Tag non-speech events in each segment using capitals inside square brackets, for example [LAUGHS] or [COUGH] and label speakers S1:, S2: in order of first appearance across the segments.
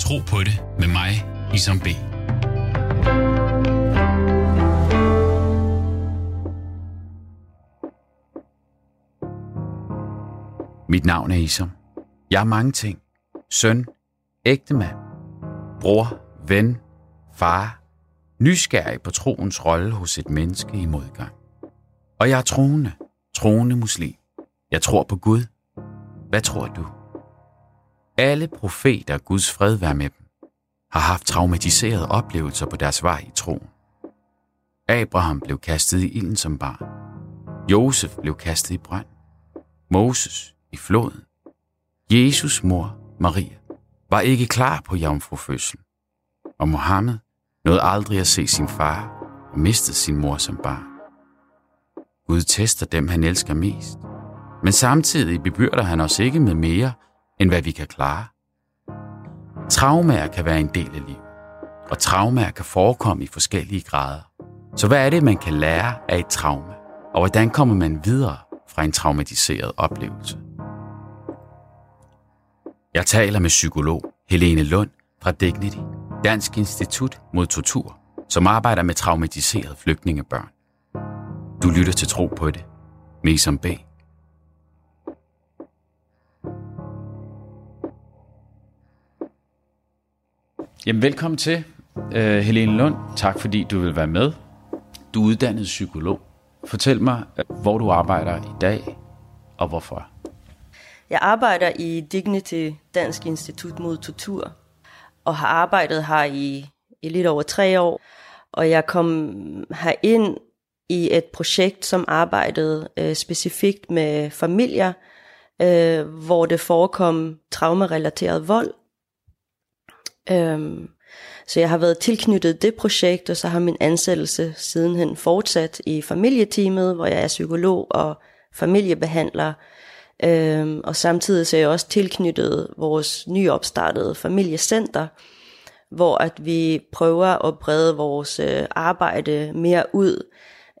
S1: Tro på det med mig, Isam B. Mit navn er Isam. Jeg er mange ting. Søn, ægtemand, bror, ven, far, nysgerrig på troens rolle hos et menneske i modgang. Og jeg er troende, troende muslim. Jeg tror på Gud. Hvad tror du? Alle profeter, Guds fred være med dem, har haft traumatiserede oplevelser på deres vej i troen. Abraham blev kastet i ilden som barn. Josef blev kastet i brønd. Moses i floden. Jesus mor, Maria, var ikke klar på jomfrufødslen. Og Mohammed nåede aldrig at se sin far og mistede sin mor som barn. Gud tester dem, han elsker mest. Men samtidig bebyrder han os ikke med mere, end hvad vi kan klare. Traumer kan være en del af livet, og traumer kan forekomme i forskellige grader. Så hvad er det, man kan lære af et traume, og hvordan kommer man videre fra en traumatiseret oplevelse? Jeg taler med psykolog Helene Lund fra Dignity, Dansk Institut mod Tortur, som arbejder med traumatiserede flygtningebørn. Du lytter til Tro på det, med B. Jamen, velkommen til, uh, Helene Lund. Tak fordi du vil være med. Du er uddannet psykolog. Fortæl mig, øh, hvor du arbejder i dag, og hvorfor.
S2: Jeg arbejder i Dignity, Dansk Institut mod Tortur, og har arbejdet her i, i lidt over tre år. Og jeg kom her ind i et projekt, som arbejdede øh, specifikt med familier, øh, hvor det forekom traumarelateret vold. Øhm, så jeg har været tilknyttet det projekt, og så har min ansættelse sidenhen fortsat i familieteamet, hvor jeg er psykolog og familiebehandler. Øhm, og samtidig så er jeg også tilknyttet vores nyopstartede familiecenter, hvor at vi prøver at brede vores øh, arbejde mere ud.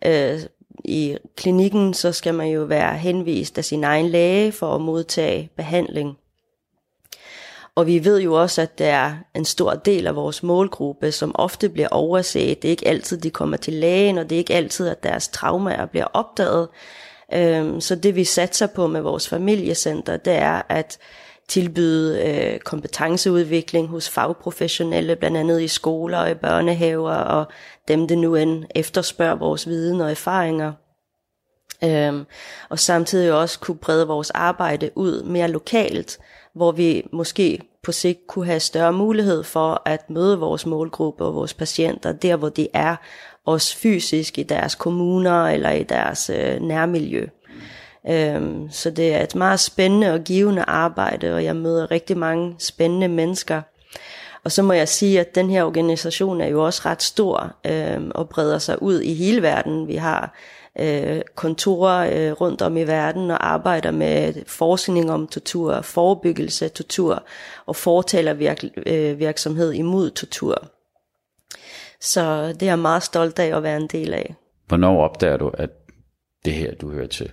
S2: Øh, I klinikken så skal man jo være henvist af sin egen læge for at modtage behandling. Og vi ved jo også, at der er en stor del af vores målgruppe, som ofte bliver overset. Det er ikke altid, de kommer til lægen, og det er ikke altid, at deres traumer bliver opdaget. Øhm, så det vi satser på med vores familiecenter, det er at tilbyde øh, kompetenceudvikling hos fagprofessionelle, blandt andet i skoler og i børnehaver, og dem, det nu end efterspørger vores viden og erfaringer. Øhm, og samtidig også kunne brede vores arbejde ud mere lokalt, hvor vi måske på sigt kunne have større mulighed for at møde vores målgruppe og vores patienter der, hvor de er, også fysisk i deres kommuner eller i deres øh, nærmiljø. Øhm, så det er et meget spændende og givende arbejde, og jeg møder rigtig mange spændende mennesker. Og så må jeg sige, at den her organisation er jo også ret stor øhm, og breder sig ud i hele verden. Vi har øh, kontorer øh, rundt om i verden og arbejder med forskning om tortur, forebyggelse af tortur og fortaler virk, øh, virksomhed imod tortur. Så det er jeg meget stolt af at være en del af.
S1: Hvornår opdager du, at det her, du hører til?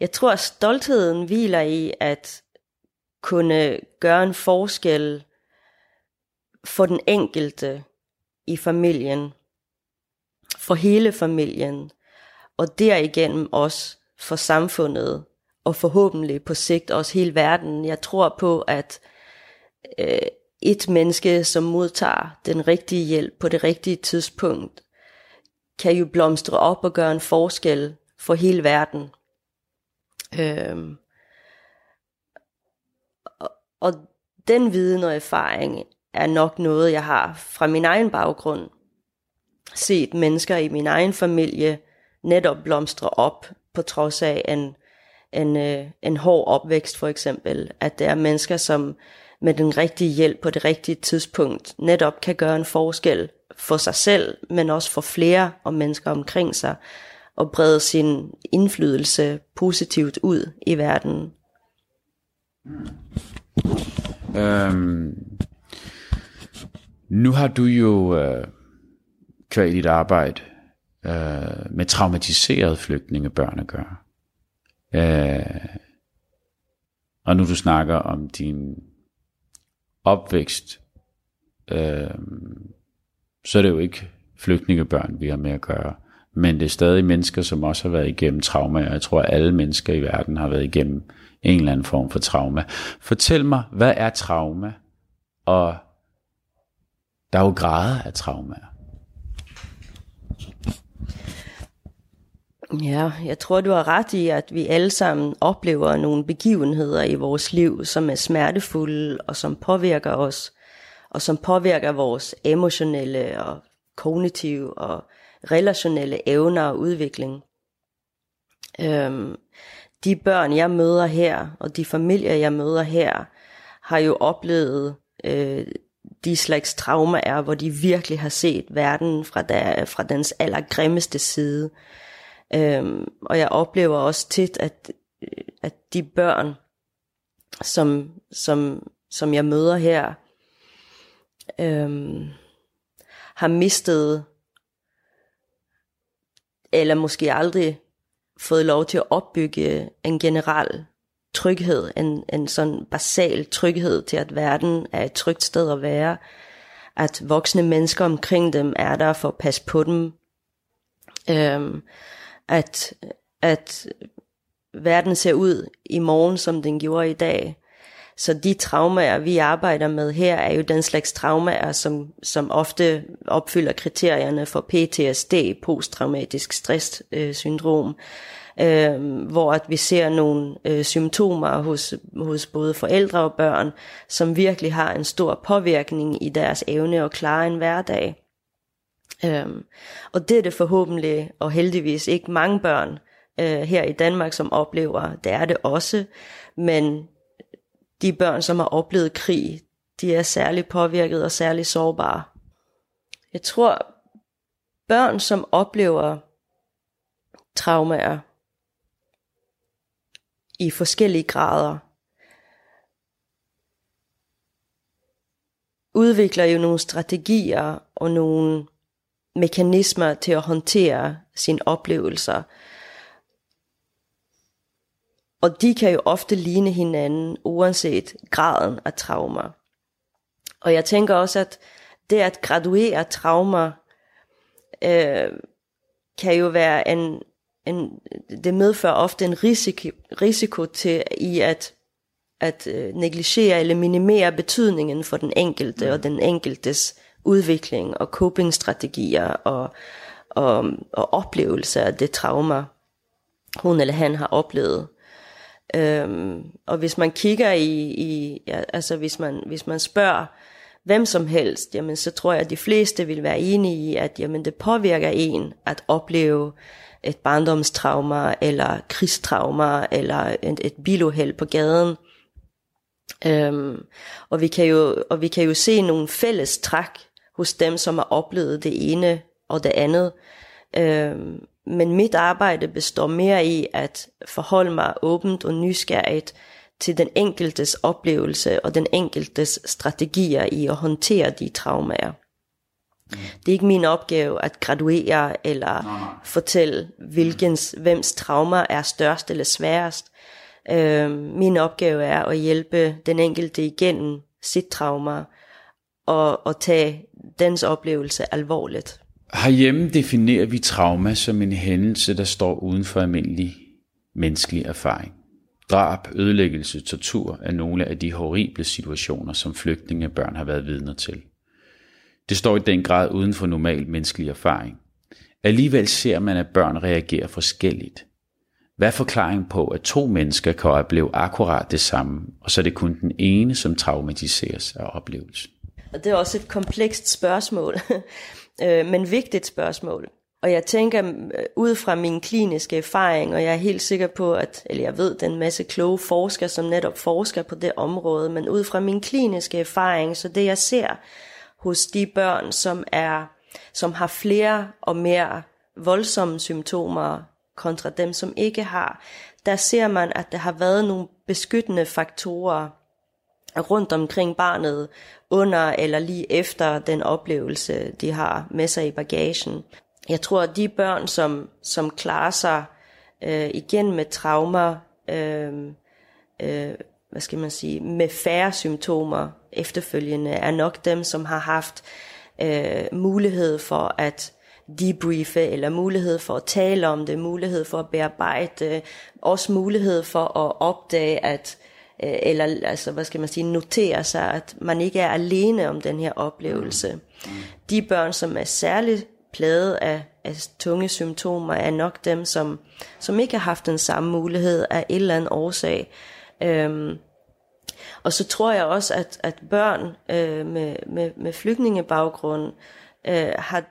S2: Jeg tror, at stoltheden hviler i at kunne gøre en forskel for den enkelte i familien, for hele familien, og derigennem også for samfundet, og forhåbentlig på sigt også hele verden. Jeg tror på, at øh, et menneske, som modtager den rigtige hjælp på det rigtige tidspunkt, kan jo blomstre op og gøre en forskel for hele verden. Øhm, og, og den viden og erfaring er nok noget, jeg har fra min egen baggrund. Set mennesker i min egen familie netop blomstre op, på trods af en, en, øh, en hård opvækst for eksempel. At det er mennesker, som med den rigtige hjælp på det rigtige tidspunkt netop kan gøre en forskel for sig selv, men også for flere og mennesker omkring sig, og brede sin indflydelse positivt ud i verden.
S1: Øhm, nu har du jo øh, kvæl dit arbejde øh, med traumatiserede flygtningebørn at gøre. Øh, og nu du snakker om din opvækst, øh, så er det jo ikke flygtningebørn, vi har med at gøre. Men det er stadig mennesker, som også har været igennem trauma, og jeg tror, at alle mennesker i verden har været igennem en eller anden form for trauma. Fortæl mig, hvad er trauma? Og der er jo grader af trauma.
S2: Ja, jeg tror, du har ret i, at vi alle sammen oplever nogle begivenheder i vores liv, som er smertefulde og som påvirker os, og som påvirker vores emotionelle og kognitive og relationelle evner og udvikling. Øhm, de børn, jeg møder her, og de familier, jeg møder her, har jo oplevet øh, de slags traumer, hvor de virkelig har set verden fra, der, fra dens allergrimmeste side. Øhm, og jeg oplever også tit, at, øh, at de børn, som, som, som jeg møder her, øhm, har mistet, eller måske aldrig fået lov til at opbygge en generel tryghed, en, en sådan basal tryghed til, at verden er et trygt sted at være, at voksne mennesker omkring dem er der for at passe på dem, øhm, at, at verden ser ud i morgen, som den gjorde i dag. Så de traumer, vi arbejder med her, er jo den slags traumer, som, som ofte opfylder kriterierne for PTSD, posttraumatisk stresssyndrom, øh, øh, hvor at vi ser nogle øh, symptomer hos, hos både forældre og børn, som virkelig har en stor påvirkning i deres evne at klare en hverdag. Øhm, og det er det forhåbentlig, og heldigvis ikke mange børn øh, her i Danmark, som oplever. Det er det også, men de børn, som har oplevet krig, de er særligt påvirket og særligt sårbare. Jeg tror, børn, som oplever traumer i forskellige grader, udvikler jo nogle strategier og nogle mekanismer til at håndtere sine oplevelser. Og de kan jo ofte ligne hinanden, uanset graden af traumer. Og jeg tænker også, at det at graduere traumer, øh, kan jo være en, en, det medfører ofte en risiko, risiko til i at, at øh, negligere eller minimere betydningen for den enkelte og den enkeltes udvikling og copingstrategier og, og, og oplevelser af det trauma, hun eller han har oplevet. Øhm, og hvis man kigger i, i ja, altså hvis man, hvis man spørger hvem som helst, jamen så tror jeg, at de fleste vil være enige i, at jamen, det påvirker en at opleve et barndomstrauma, eller krigstrauma, eller et, et biluheld på gaden. Øhm, og, vi kan jo, og vi kan jo se nogle fælles træk hos dem, som har oplevet det ene og det andet. Øh, men mit arbejde består mere i at forholde mig åbent og nysgerrigt til den enkeltes oplevelse og den enkeltes strategier i at håndtere de traumer. Det er ikke min opgave at graduere eller nej, fortælle, hvilkens, hvems traumer er størst eller sværest. Øh, min opgave er at hjælpe den enkelte igennem sit trauma og, og tage dens oplevelse alvorligt.
S1: Herhjemme definerer vi trauma som en hændelse, der står uden for almindelig menneskelig erfaring. Drab, ødelæggelse, tortur er nogle af de horrible situationer, som flygtningebørn har været vidner til. Det står i den grad uden for normal menneskelig erfaring. Alligevel ser man, at børn reagerer forskelligt. Hvad er forklaringen på, at to mennesker kan opleve akkurat det samme, og så er det kun den ene, som traumatiseres af oplevelsen?
S2: Og det er også et komplekst spørgsmål, [LAUGHS] øh, men vigtigt spørgsmål. Og jeg tænker øh, ud fra min kliniske erfaring, og jeg er helt sikker på, at, eller jeg ved, den masse kloge forskere, som netop forsker på det område, men ud fra min kliniske erfaring, så det jeg ser hos de børn, som er, som har flere og mere voldsomme symptomer kontra dem, som ikke har, der ser man, at der har været nogle beskyttende faktorer rundt omkring barnet, under eller lige efter den oplevelse, de har med sig i bagagen. Jeg tror, at de børn, som, som klarer sig øh, igen med traumer, øh, øh, hvad skal man sige, med færre symptomer efterfølgende, er nok dem, som har haft øh, mulighed for at debriefe, eller mulighed for at tale om det, mulighed for at bearbejde, øh, også mulighed for at opdage, at øh, eller altså, hvad skal man sige, notere sig, at man ikke er alene om den her oplevelse. De børn, som er særligt plaget af, af tunge symptomer, er nok dem, som, som ikke har haft den samme mulighed af et eller andet årsag. Øhm, og så tror jeg også, at, at børn øh, med, med, med flygtningebaggrund øh, har,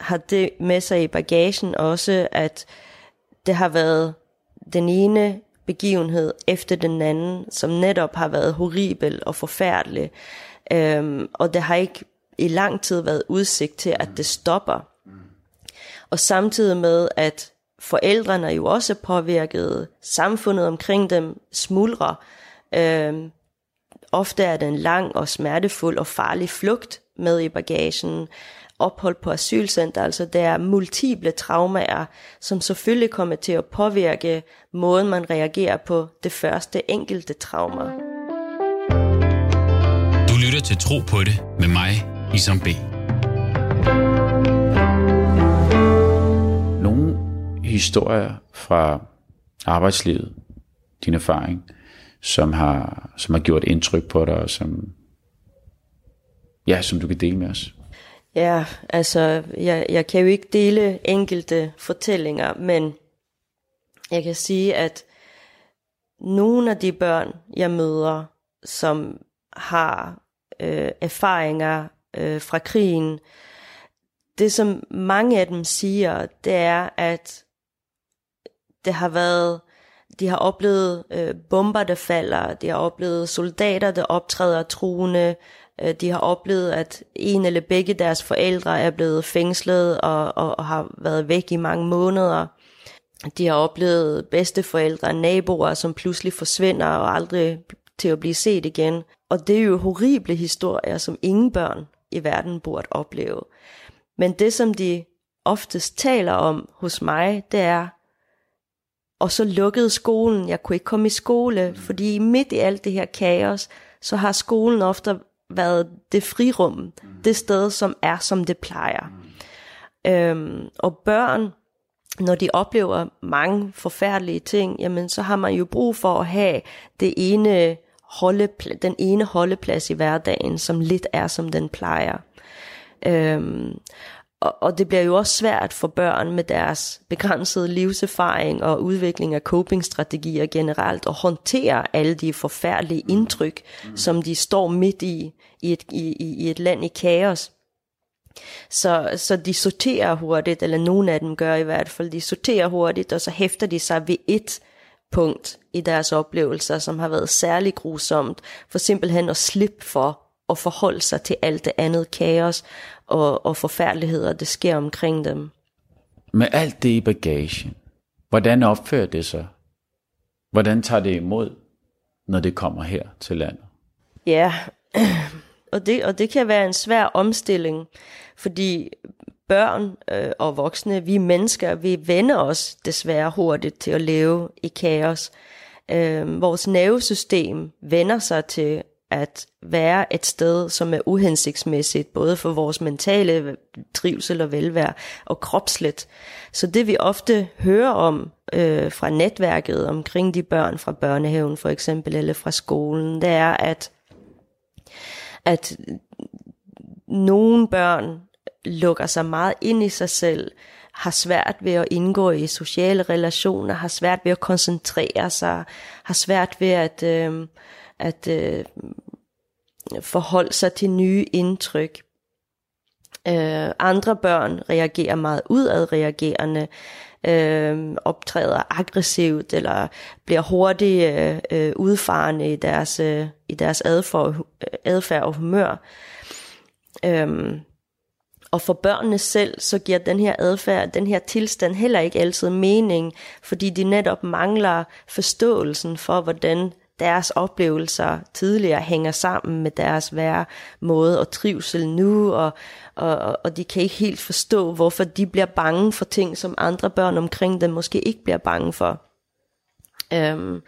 S2: har det med sig i bagagen også, at det har været den ene begivenhed efter den anden, som netop har været horribel og forfærdelig. Øhm, og det har ikke i lang tid været udsigt til, at det stopper. Og samtidig med, at forældrene jo også påvirket, samfundet omkring dem smuldrer. Øhm, ofte er det en lang og smertefuld og farlig flugt med i bagagen. Ophold på asylcenter, altså der er multiple traumer, som selvfølgelig kommer til at påvirke måden, man reagerer på det første enkelte trauma.
S1: Du lytter til Tro på det med mig, Isam B. Nogle historier fra arbejdslivet, din erfaring, som har, som har gjort indtryk på dig, og som, ja, som du kan dele med os?
S2: Ja, altså, jeg, jeg kan jo ikke dele enkelte fortællinger, men jeg kan sige, at nogle af de børn, jeg møder, som har øh, erfaringer øh, fra krigen, det som mange af dem siger, det er, at det har været de har oplevet øh, bomber, der falder, de har oplevet soldater, der optræder truende, øh, de har oplevet, at en eller begge deres forældre er blevet fængslet og, og, og har været væk i mange måneder. De har oplevet bedsteforældre, naboer, som pludselig forsvinder og aldrig til at blive set igen. Og det er jo horrible historier, som ingen børn i verden burde opleve. Men det, som de oftest taler om hos mig, det er, og så lukkede skolen. Jeg kunne ikke komme i skole, mm. fordi midt i alt det her kaos, så har skolen ofte været det frirum, mm. det sted, som er, som det plejer. Øhm, og børn, når de oplever mange forfærdelige ting, jamen så har man jo brug for at have det ene holdepl- den ene holdeplads i hverdagen, som lidt er, som den plejer. Øhm, og, og det bliver jo også svært for børn med deres begrænsede livserfaring og udvikling af copingstrategier generelt at håndtere alle de forfærdelige indtryk, mm. som de står midt i i et, i, i et land i kaos. Så, så de sorterer hurtigt, eller nogle af dem gør i hvert fald, de sorterer hurtigt, og så hæfter de sig ved et punkt i deres oplevelser, som har været særlig grusomt, for simpelthen at slippe for at forholde sig til alt det andet kaos og, og forfærdeligheder, det sker omkring dem.
S1: Med alt det i bagagen, hvordan opfører det sig? Hvordan tager det imod, når det kommer her til landet?
S2: Ja, [CLEARS THROAT] og det, og det kan være en svær omstilling, fordi børn øh, og voksne, vi mennesker, vi vender os desværre hurtigt til at leve i kaos. Øh, vores nervesystem vender sig til at være et sted, som er uhensigtsmæssigt, både for vores mentale trivsel og velvære, og kropsligt. Så det vi ofte hører om øh, fra netværket omkring de børn fra børnehaven for eksempel, eller fra skolen, det er, at, at nogle børn lukker sig meget ind i sig selv, har svært ved at indgå i sociale relationer, har svært ved at koncentrere sig, har svært ved at, øh, at øh, forholde sig til nye indtryk. Øh, andre børn reagerer meget udadreagerende, øh, optræder aggressivt eller bliver hurtigt øh, udfarende i deres, øh, i deres adfærd, adfærd og humør. Øh, og for børnene selv, så giver den her adfærd, den her tilstand heller ikke altid mening, fordi de netop mangler forståelsen for, hvordan deres oplevelser tidligere hænger sammen med deres være måde og trivsel nu, og, og, og de kan ikke helt forstå, hvorfor de bliver bange for ting, som andre børn omkring dem måske ikke bliver bange for. Øhm,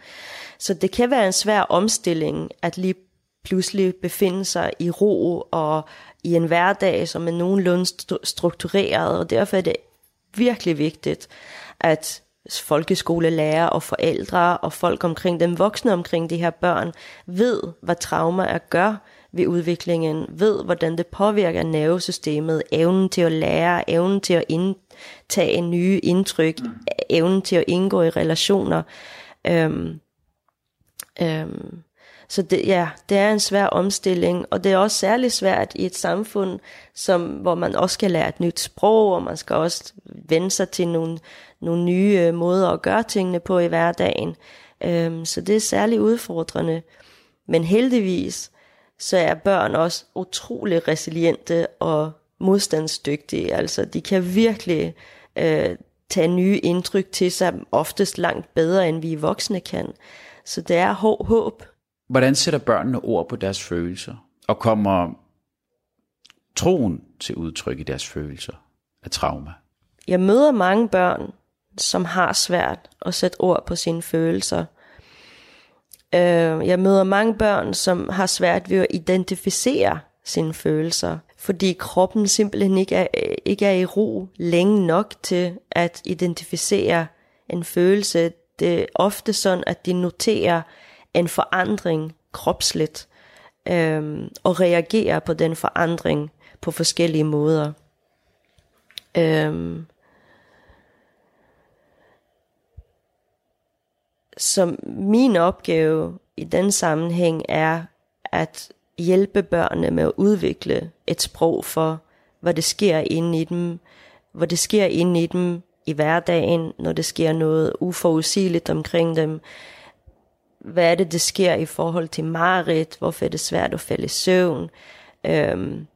S2: så det kan være en svær omstilling, at lige pludselig befinde sig i ro og i en hverdag, som er nogenlunde struktureret, og derfor er det virkelig vigtigt, at folkeskolelærer og forældre og folk omkring dem voksne omkring de her børn ved, hvad trauma er gør ved udviklingen, ved, hvordan det påvirker nervesystemet, evnen til at lære, evnen til at indtage nye indtryk, evnen til at indgå i relationer. Øhm, øhm, så det, ja, det er en svær omstilling, og det er også særligt svært i et samfund, som, hvor man også skal lære et nyt sprog, og man skal også vende sig til nogle, nogle nye øh, måder at gøre tingene på i hverdagen. Øhm, så det er særligt udfordrende. Men heldigvis, så er børn også utrolig resiliente og modstandsdygtige. Altså, de kan virkelig øh, tage nye indtryk til sig, oftest langt bedre, end vi voksne kan. Så det er håb.
S1: Hvordan sætter børnene ord på deres følelser? Og kommer troen til udtryk i deres følelser af trauma?
S2: Jeg møder mange børn, som har svært at sætte ord på sine følelser. Øh, jeg møder mange børn, som har svært ved at identificere sine følelser, fordi kroppen simpelthen ikke er, ikke er i ro længe nok til at identificere en følelse. Det er ofte sådan, at de noterer en forandring kropsligt, øhm, og reagerer på den forandring på forskellige måder. Øhm, så min opgave i den sammenhæng er at hjælpe børnene med at udvikle et sprog for, hvad det sker inde i dem, hvad det sker inde i dem i hverdagen, når det sker noget uforudsigeligt omkring dem. Hvad er det, der sker i forhold til Marit? Hvorfor er det svært at falde i søvn? Øhm,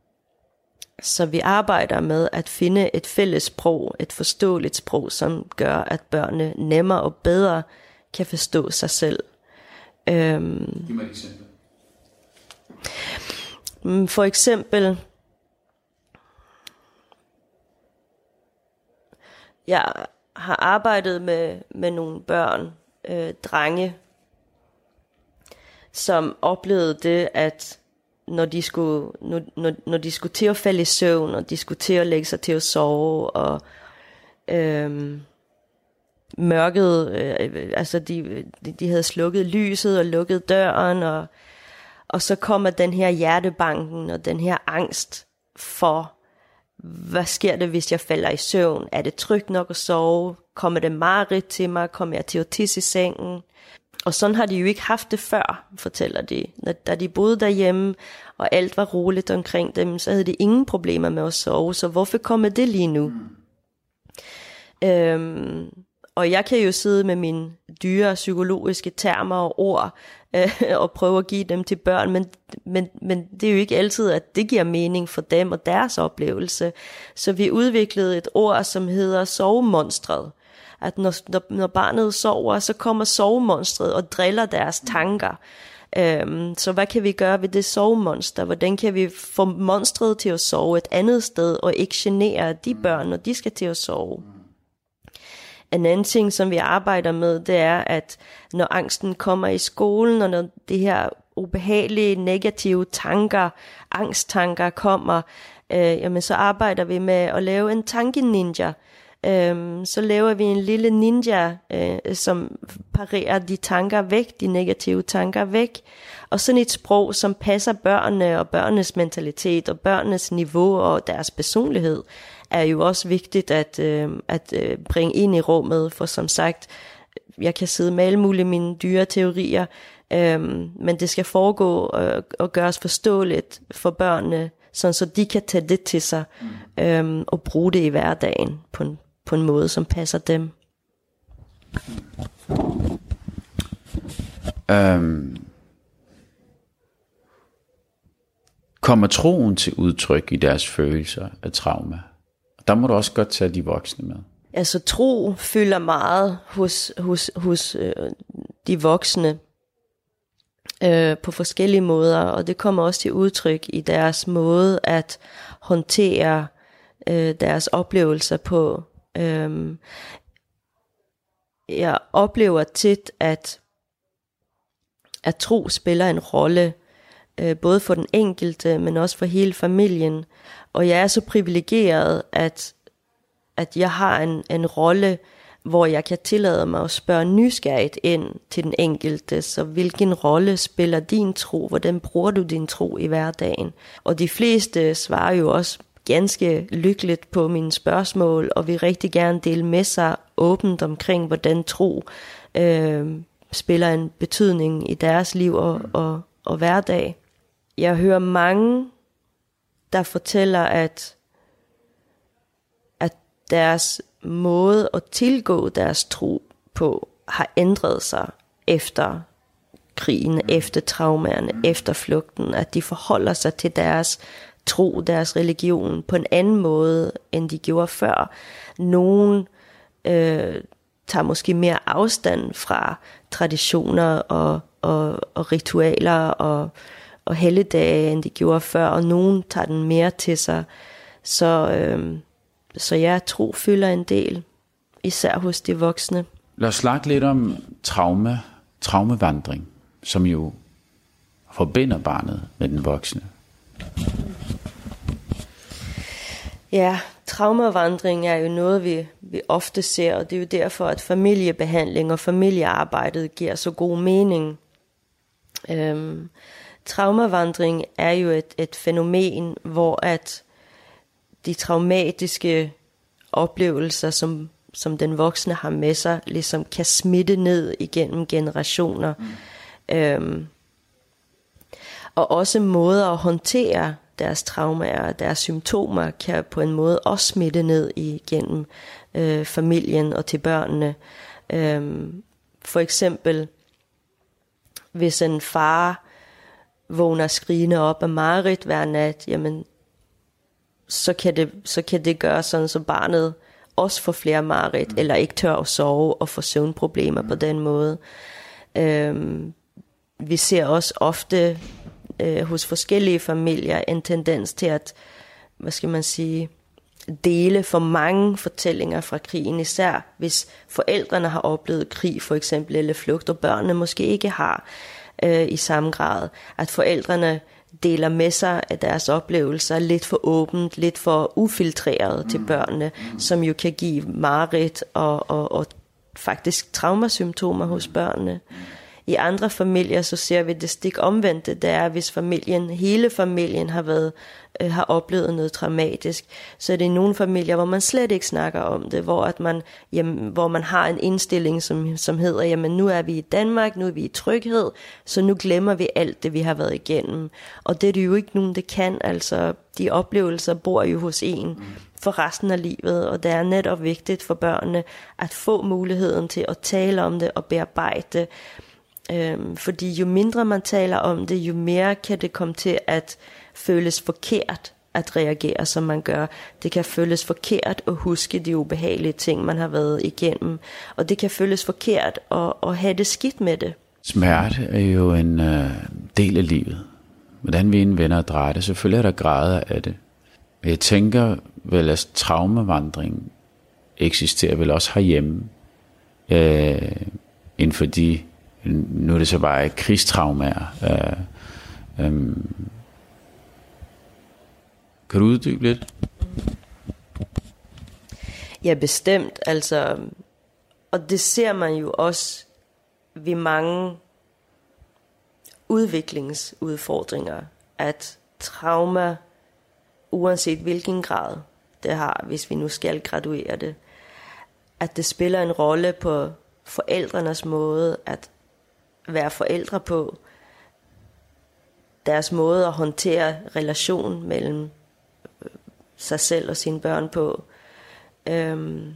S2: så vi arbejder med at finde et fælles sprog, et forståeligt sprog, som gør, at børnene nemmere og bedre kan forstå sig selv.
S1: Øhm, Giv mig et eksempel.
S2: Mm, for eksempel, jeg har arbejdet med, med nogle børn, øh, drenge, som oplevede det, at når de skulle, når, når, når de skulle til at falde i søvn, og de skulle til at lægge sig til at sove, og øhm, mørket, øh, altså de, de havde slukket lyset og lukket døren, og, og så kommer den her hjertebanken og den her angst for, hvad sker der, hvis jeg falder i søvn? Er det trygt nok at sove? Kommer det mareridt til mig? Kommer jeg til at tisse i sengen? Og sådan har de jo ikke haft det før, fortæller de. Da de boede derhjemme, og alt var roligt omkring dem, så havde de ingen problemer med at sove. Så hvorfor kommer det lige nu? Mm. Øhm, og jeg kan jo sidde med mine dyre psykologiske termer og ord, øh, og prøve at give dem til børn, men, men, men det er jo ikke altid, at det giver mening for dem og deres oplevelse. Så vi udviklede et ord, som hedder sovemonstret. At når, når, når barnet sover, så kommer sovemonstret og driller deres tanker. Øhm, så hvad kan vi gøre ved det sovemonster? Hvordan kan vi få monstret til at sove et andet sted, og ikke genere de børn, når de skal til at sove? En anden ting, som vi arbejder med, det er, at når angsten kommer i skolen, og når det her ubehagelige, negative tanker, angsttanker kommer, øh, jamen så arbejder vi med at lave en tankeninja. Øhm, så laver vi en lille ninja, øh, som parerer de tanker væk, de negative tanker væk. Og sådan et sprog, som passer børnene og børnenes mentalitet og børnenes niveau og deres personlighed er jo også vigtigt at, øh, at øh, bringe ind i rummet, for som sagt, jeg kan sidde med alle mulige mine dyre teorier, øh, men det skal foregå øh, og gøres forståeligt for børnene, sådan så de kan tage det til sig øh, og bruge det i hverdagen på en, på en måde, som passer dem.
S1: Øhm, kommer troen til udtryk i deres følelser af trauma? Der må du også godt tage de voksne med.
S2: Altså tro fylder meget hos, hos, hos øh, de voksne øh, på forskellige måder, og det kommer også til udtryk i deres måde at håndtere øh, deres oplevelser på. Øhm, jeg oplever tit, at, at tro spiller en rolle, øh, både for den enkelte, men også for hele familien. Og jeg er så privilegeret, at, at jeg har en, en rolle, hvor jeg kan tillade mig at spørge nysgerrigt ind til den enkelte. Så hvilken rolle spiller din tro? Hvordan bruger du din tro i hverdagen? Og de fleste svarer jo også ganske lykkeligt på mine spørgsmål, og vil rigtig gerne dele med sig åbent omkring, hvordan tro øh, spiller en betydning i deres liv og, og, og hverdag. Jeg hører mange, der fortæller, at, at deres måde at tilgå deres tro på har ændret sig efter krigen, efter traumaerne, efter flugten, at de forholder sig til deres tro, deres religion på en anden måde, end de gjorde før. Nogen øh, tager måske mere afstand fra traditioner og, og, og ritualer og, og helligdage, end de gjorde før, og nogen tager den mere til sig. Så, øh, så ja, tro fylder en del, især hos de voksne.
S1: Lad os snakke lidt om traume, traumevandring, som jo forbinder barnet med den voksne.
S2: Ja, traumavandring er jo noget, vi, vi ofte ser, og det er jo derfor, at familiebehandling og familiearbejdet giver så god mening. Øhm, traumavandring er jo et, et fænomen, hvor at de traumatiske oplevelser, som, som den voksne har med sig, ligesom kan smitte ned igennem generationer. Mm. Øhm, og også måder at håndtere deres traumer og deres symptomer kan på en måde også smitte ned igennem øh, familien og til børnene. Øhm, for eksempel, hvis en far vågner skrigende op af Marit hver nat, jamen, så kan det, så kan det gøre sådan, så barnet også får flere Marit, mm. eller ikke tør at sove og får søvnproblemer mm. på den måde. Øhm, vi ser også ofte øh, hos forskellige familier en tendens til at, hvad skal man sige, dele for mange fortællinger fra krigen, især hvis forældrene har oplevet krig for eksempel, eller flugt, og børnene måske ikke har øh, i samme grad. At forældrene deler med sig af deres oplevelser lidt for åbent, lidt for ufiltreret mm. til børnene, mm. som jo kan give mareridt og, og, og faktisk traumasymptomer hos børnene. Mm. I andre familier så ser vi det stik omvendte, det er hvis familien, hele familien har været øh, har oplevet noget traumatisk, så er det nogle familier, hvor man slet ikke snakker om det, hvor at man jamen, hvor man har en indstilling som som hedder, jamen nu er vi i Danmark, nu er vi i tryghed, så nu glemmer vi alt det vi har været igennem. Og det er det jo ikke nogen det kan, altså de oplevelser bor jo hos en for resten af livet, og det er netop vigtigt for børnene at få muligheden til at tale om det og bearbejde det. Øhm, fordi jo mindre man taler om det, jo mere kan det komme til at føles forkert at reagere, som man gør. Det kan føles forkert at huske de ubehagelige ting, man har været igennem. Og det kan føles forkert at, at have det skidt med det.
S1: Smerte er jo en øh, del af livet. Hvordan vi indvender og drejer det. Selvfølgelig er der grader af det. Men jeg tænker vel, at traumavandring eksisterer vel også herhjemme. Øh, inden for de nu er det så bare krigstraumer. Øh, øh, kan du uddybe lidt?
S2: Ja, bestemt. Altså, og det ser man jo også ved mange udviklingsudfordringer, at trauma, uanset hvilken grad det har, hvis vi nu skal graduere det, at det spiller en rolle på forældrenes måde at være forældre på, deres måde at håndtere relation mellem øh, sig selv og sine børn på. Øhm,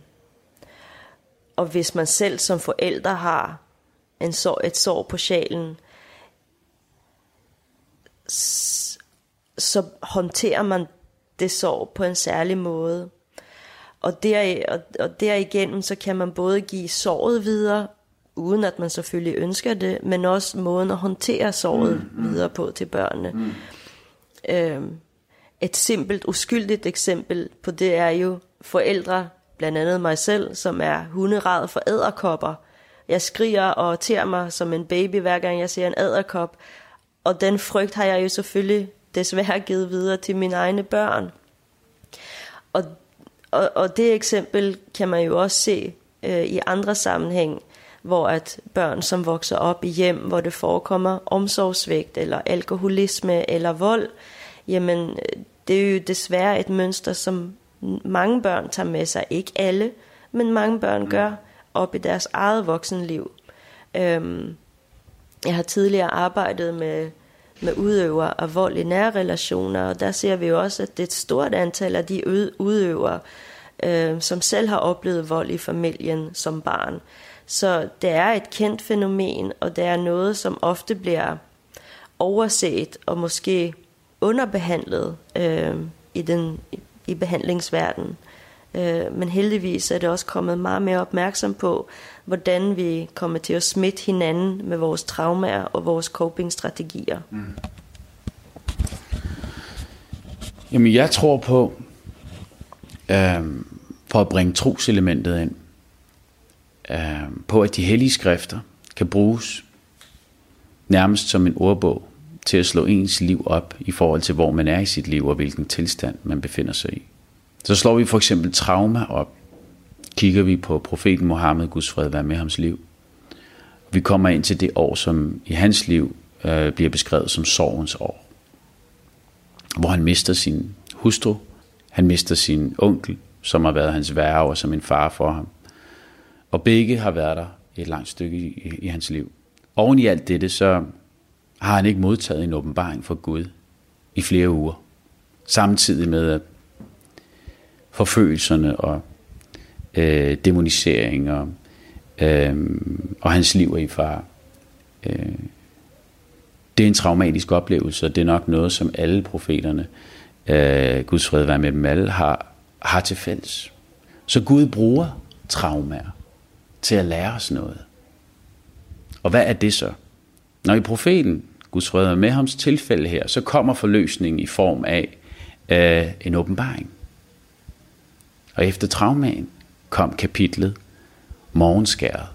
S2: og hvis man selv som forældre har en sår, et sår på sjælen, så håndterer man det sår på en særlig måde. Og, der, og, og derigennem så kan man både give såret videre, uden at man selvfølgelig ønsker det, men også måden at håndtere såret mm, mm. videre på til børnene. Mm. Øhm, et simpelt, uskyldigt eksempel på det er jo, forældre blandt andet mig selv, som er hunderad for æderkopper. Jeg skriger og ter mig som en baby, hver gang jeg ser en æderkop. Og den frygt har jeg jo selvfølgelig desværre givet videre til mine egne børn. Og, og, og det eksempel kan man jo også se øh, i andre sammenhæng, hvor at børn, som vokser op i hjem, hvor det forekommer omsorgsvægt, eller alkoholisme, eller vold, jamen det er jo desværre et mønster, som mange børn tager med sig. Ikke alle, men mange børn mm. gør op i deres eget voksenliv. Øhm, jeg har tidligere arbejdet med, med udøvere af vold i nære relationer, og der ser vi jo også, at det er et stort antal af de udøvere, øh, som selv har oplevet vold i familien som barn. Så det er et kendt fænomen, og det er noget, som ofte bliver overset og måske underbehandlet øh, i, den, i behandlingsverdenen. Øh, men heldigvis er det også kommet meget mere opmærksom på, hvordan vi kommer til at smitte hinanden med vores traumer og vores coping-strategier. Mm.
S1: Jamen jeg tror på, øh, for at bringe troselementet ind, øh, på at de hellige skrifter kan bruges nærmest som en ordbog til at slå ens liv op i forhold til, hvor man er i sit liv og hvilken tilstand man befinder sig i. Så slår vi for eksempel trauma op. Kigger vi på profeten Mohammed, Guds fred være med hans liv. Vi kommer ind til det år, som i hans liv øh, bliver beskrevet som sorgens år. Hvor han mister sin hustru, han mister sin onkel, som har været hans værre og som en far for ham. Og begge har været der et langt stykke i, i, i hans liv. Oven i alt dette, så har han ikke modtaget en åbenbaring fra Gud i flere uger. Samtidig med at forfølgelserne og øh, demonisering og, øh, og hans liv er i far. Øh, det er en traumatisk oplevelse, og det er nok noget, som alle profeterne, øh, Guds fred være med dem alle, har, har til fælles. Så Gud bruger traumer til at lære os noget. Og hvad er det så? Når i profeten Guds fred med hans tilfælde her, så kommer forløsningen i form af øh, en åbenbaring. Og efter traumaen kom kapitlet Morgenskæret.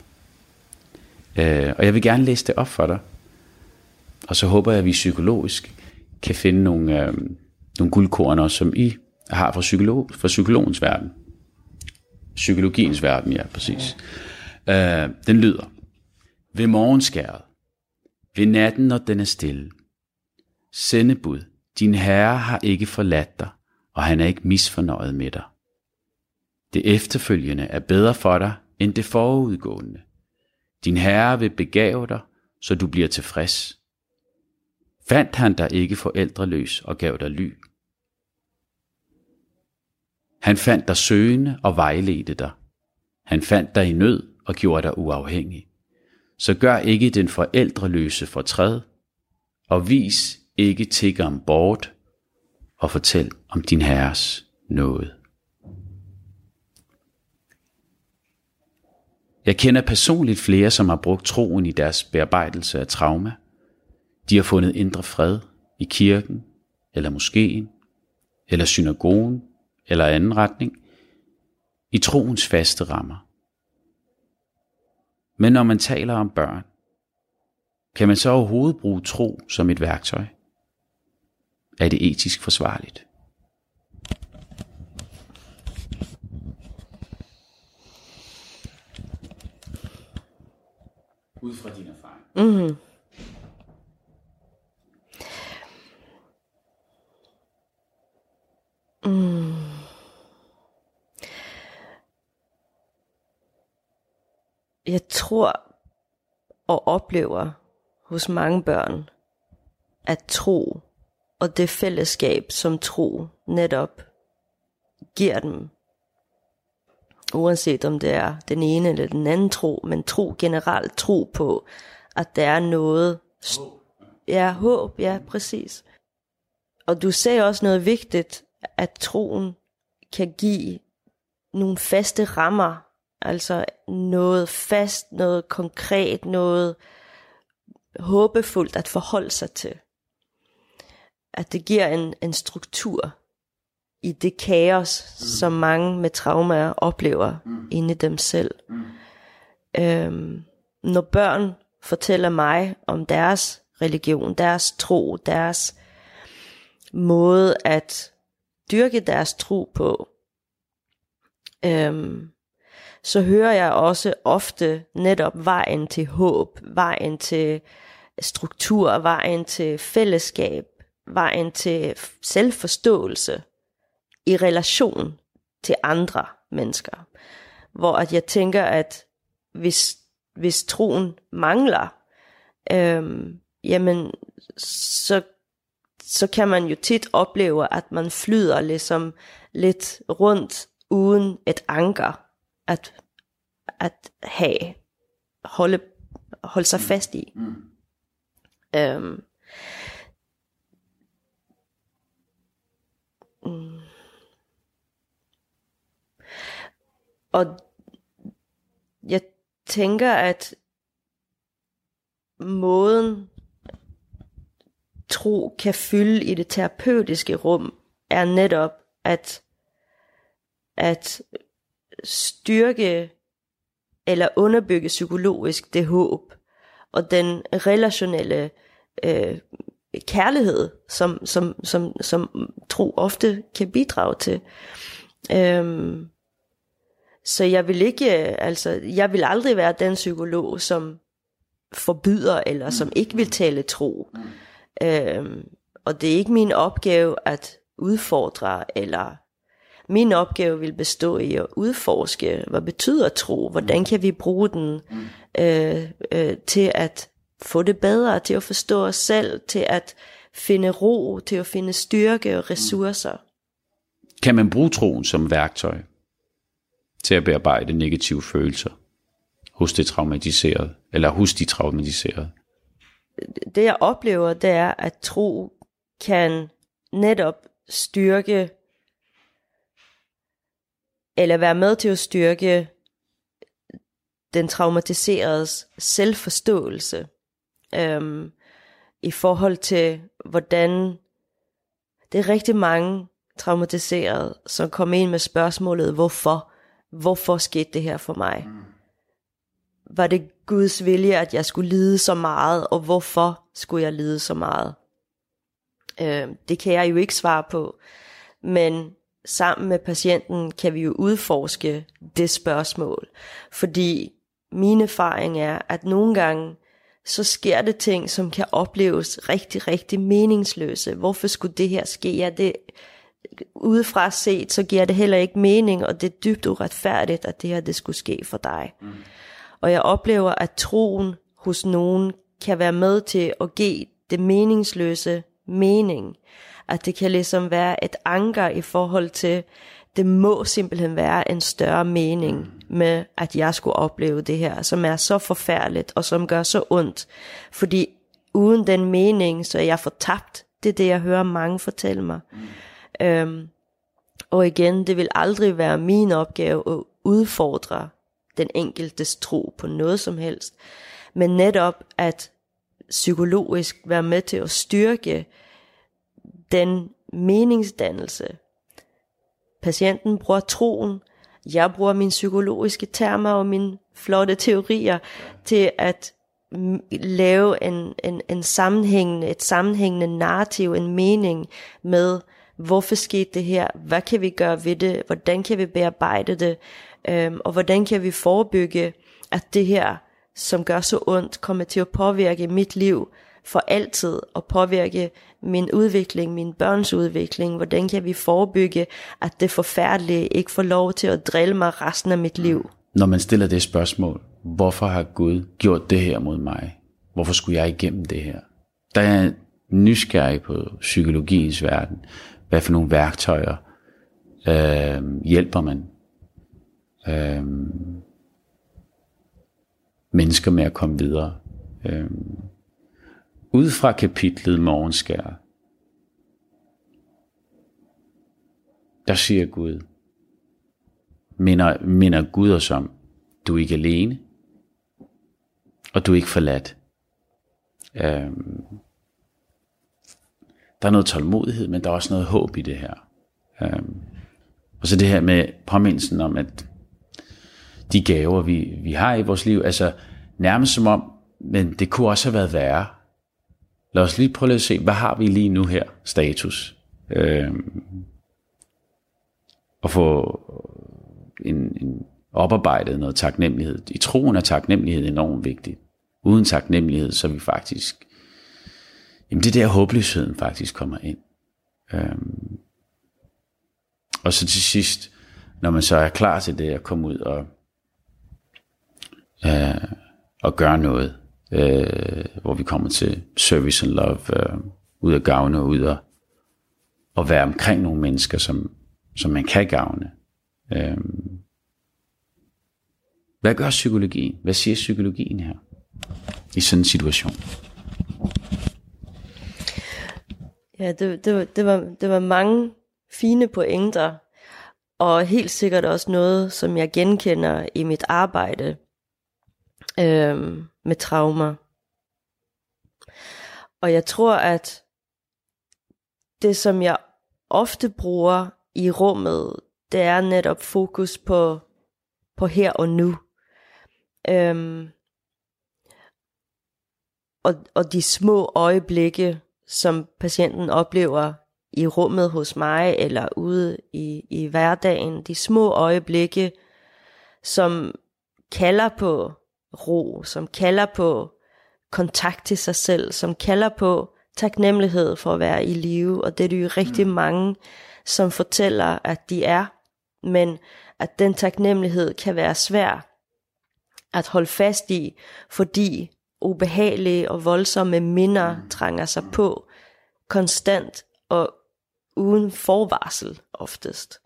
S1: Øh, og jeg vil gerne læse det op for dig. Og så håber jeg, at vi psykologisk kan finde nogle, øh, nogle guldkorner, som I har fra, psykolog, fra psykologens verden. Psykologiens verden, ja, præcis. Øh, den lyder. Ved morgenskæret ved natten, når den er stille. Sendebud, din herre har ikke forladt dig, og han er ikke misfornøjet med dig. Det efterfølgende er bedre for dig, end det forudgående. Din herre vil begave dig, så du bliver tilfreds. Fandt han dig ikke forældreløs og gav dig ly? Han fandt dig søgende og vejledte dig. Han fandt dig i nød og gjorde dig uafhængig så gør ikke den forældreløse fortræd, og vis ikke tiggeren bort, og fortæl om din herres nåde. Jeg kender personligt flere, som har brugt troen i deres bearbejdelse af trauma. De har fundet indre fred i kirken, eller moskeen, eller synagogen, eller anden retning, i troens faste rammer. Men når man taler om børn, kan man så overhovedet bruge tro som et værktøj? Er det etisk forsvarligt? Ud fra din erfaring. Mm-hmm.
S2: Jeg tror og oplever hos mange børn, at tro og det fællesskab, som tro netop giver dem, uanset om det er den ene eller den anden tro, men tro generelt, tro på, at der er noget, ja, håb, ja, præcis. Og du sagde også noget vigtigt, at troen kan give nogle faste rammer Altså noget fast, noget konkret, noget håbefuldt at forholde sig til. At det giver en, en struktur. i det kaos, mm. som mange med traumer oplever mm. inde i dem selv. Mm. Øhm, når børn fortæller mig om deres religion, deres tro, deres måde at dyrke deres tro på, øhm, så hører jeg også ofte netop vejen til håb, vejen til struktur, vejen til fællesskab, vejen til selvforståelse i relation til andre mennesker. Hvor at jeg tænker, at hvis, hvis troen mangler, øhm, jamen så, så kan man jo tit opleve, at man flyder ligesom lidt rundt uden et anker at, at have, holde, holde sig fast i. Mm. Øhm, mm. Og jeg tænker, at måden tro kan fylde i det terapeutiske rum, er netop at, at styrke eller underbygge psykologisk det håb og den relationelle øh, kærlighed, som, som, som, som tro ofte kan bidrage til. Øhm, så jeg vil ikke, altså, jeg vil aldrig være den psykolog, som forbyder, eller som ikke vil tale tro. Øhm, og det er ikke min opgave at udfordre, eller min opgave vil bestå i at udforske, hvad betyder tro, hvordan kan vi bruge den øh, øh, til at få det bedre, til at forstå os selv, til at finde ro, til at finde styrke og ressourcer.
S1: Kan man bruge troen som værktøj til at bearbejde negative følelser hos det traumatiserede, eller hos de traumatiserede?
S2: Det jeg oplever, det er, at tro kan netop styrke, eller være med til at styrke den traumatiseredes selvforståelse øhm, i forhold til, hvordan det er rigtig mange traumatiserede, som kommer ind med spørgsmålet, hvorfor? Hvorfor skete det her for mig? Mm. Var det Guds vilje, at jeg skulle lide så meget, og hvorfor skulle jeg lide så meget? Øh, det kan jeg jo ikke svare på, men sammen med patienten kan vi jo udforske det spørgsmål, fordi min erfaring er, at nogle gange, så sker det ting, som kan opleves rigtig, rigtig meningsløse. Hvorfor skulle det her ske? Ja, det, udefra set, så giver det heller ikke mening, og det er dybt uretfærdigt, at det her det skulle ske for dig. Mm. Og jeg oplever, at troen hos nogen kan være med til at give det meningsløse mening. At det kan ligesom være et anker i forhold til, det må simpelthen være en større mening med, at jeg skulle opleve det her, som er så forfærdeligt, og som gør så ondt. Fordi uden den mening, så er jeg fortabt. Det er det, jeg hører mange fortælle mig. Mm. Øhm, og igen, det vil aldrig være min opgave at udfordre den enkeltes tro på noget som helst. Men netop at psykologisk være med til at styrke den meningsdannelse, Patienten bruger troen, jeg bruger mine psykologiske termer og mine flotte teorier til at lave en, en, en sammenhængende, et sammenhængende narrativ, en mening med, hvorfor skete det her, hvad kan vi gøre ved det, hvordan kan vi bearbejde det, øhm, og hvordan kan vi forebygge, at det her, som gør så ondt, kommer til at påvirke mit liv? For altid, at påvirke min udvikling, min børns udvikling, hvordan kan vi forebygge, at det forfærdelige ikke får lov til at drille mig resten af mit liv.
S1: Når man stiller det spørgsmål, hvorfor har Gud gjort det her mod mig? Hvorfor skulle jeg igennem det her? Der er nysgerrig på psykologiens verden. Hvad for nogle værktøjer øh, hjælper man øh, mennesker med at komme videre? Øh, ud fra kapitlet Morgenskær, der siger Gud, minder, minder Gud os om, du er ikke alene, og du er ikke forladt. Øhm, der er noget tålmodighed, men der er også noget håb i det her. Øhm, og så det her med påmindelsen om, at de gaver, vi, vi har i vores liv, altså nærmest som om, men det kunne også have været værre. Lad os lige prøve at se, hvad har vi lige nu her, status? Øh, og få en, en oparbejdet noget taknemmelighed. I troen er taknemmelighed enormt vigtigt. Uden taknemmelighed, så er vi faktisk, jamen det er der håbløsheden faktisk kommer ind. Øhm, og så til sidst, når man så er klar til det at komme ud og, øh, og gøre noget, øh, hvor vi kommer til service and love, øh, ud at gavne, ud at, at være omkring nogle mennesker, som, som man kan gavne. Øh, hvad gør psykologien? Hvad siger psykologien her i sådan en situation?
S2: Ja, det, det, var, det, var, det var mange fine pointer, og helt sikkert også noget, som jeg genkender i mit arbejde øh, med traumer. Og jeg tror, at det, som jeg ofte bruger i rummet, det er netop fokus på, på her og nu. Øhm, og, og de små øjeblikke, som patienten oplever i rummet hos mig, eller ude i, i hverdagen, de små øjeblikke, som kalder på ro, som kalder på kontakt til sig selv, som kalder på taknemmelighed for at være i live, og det er det jo rigtig mm. mange, som fortæller, at de er, men at den taknemmelighed kan være svær at holde fast i, fordi ubehagelige og voldsomme minder mm. trænger sig på konstant og uden forvarsel oftest.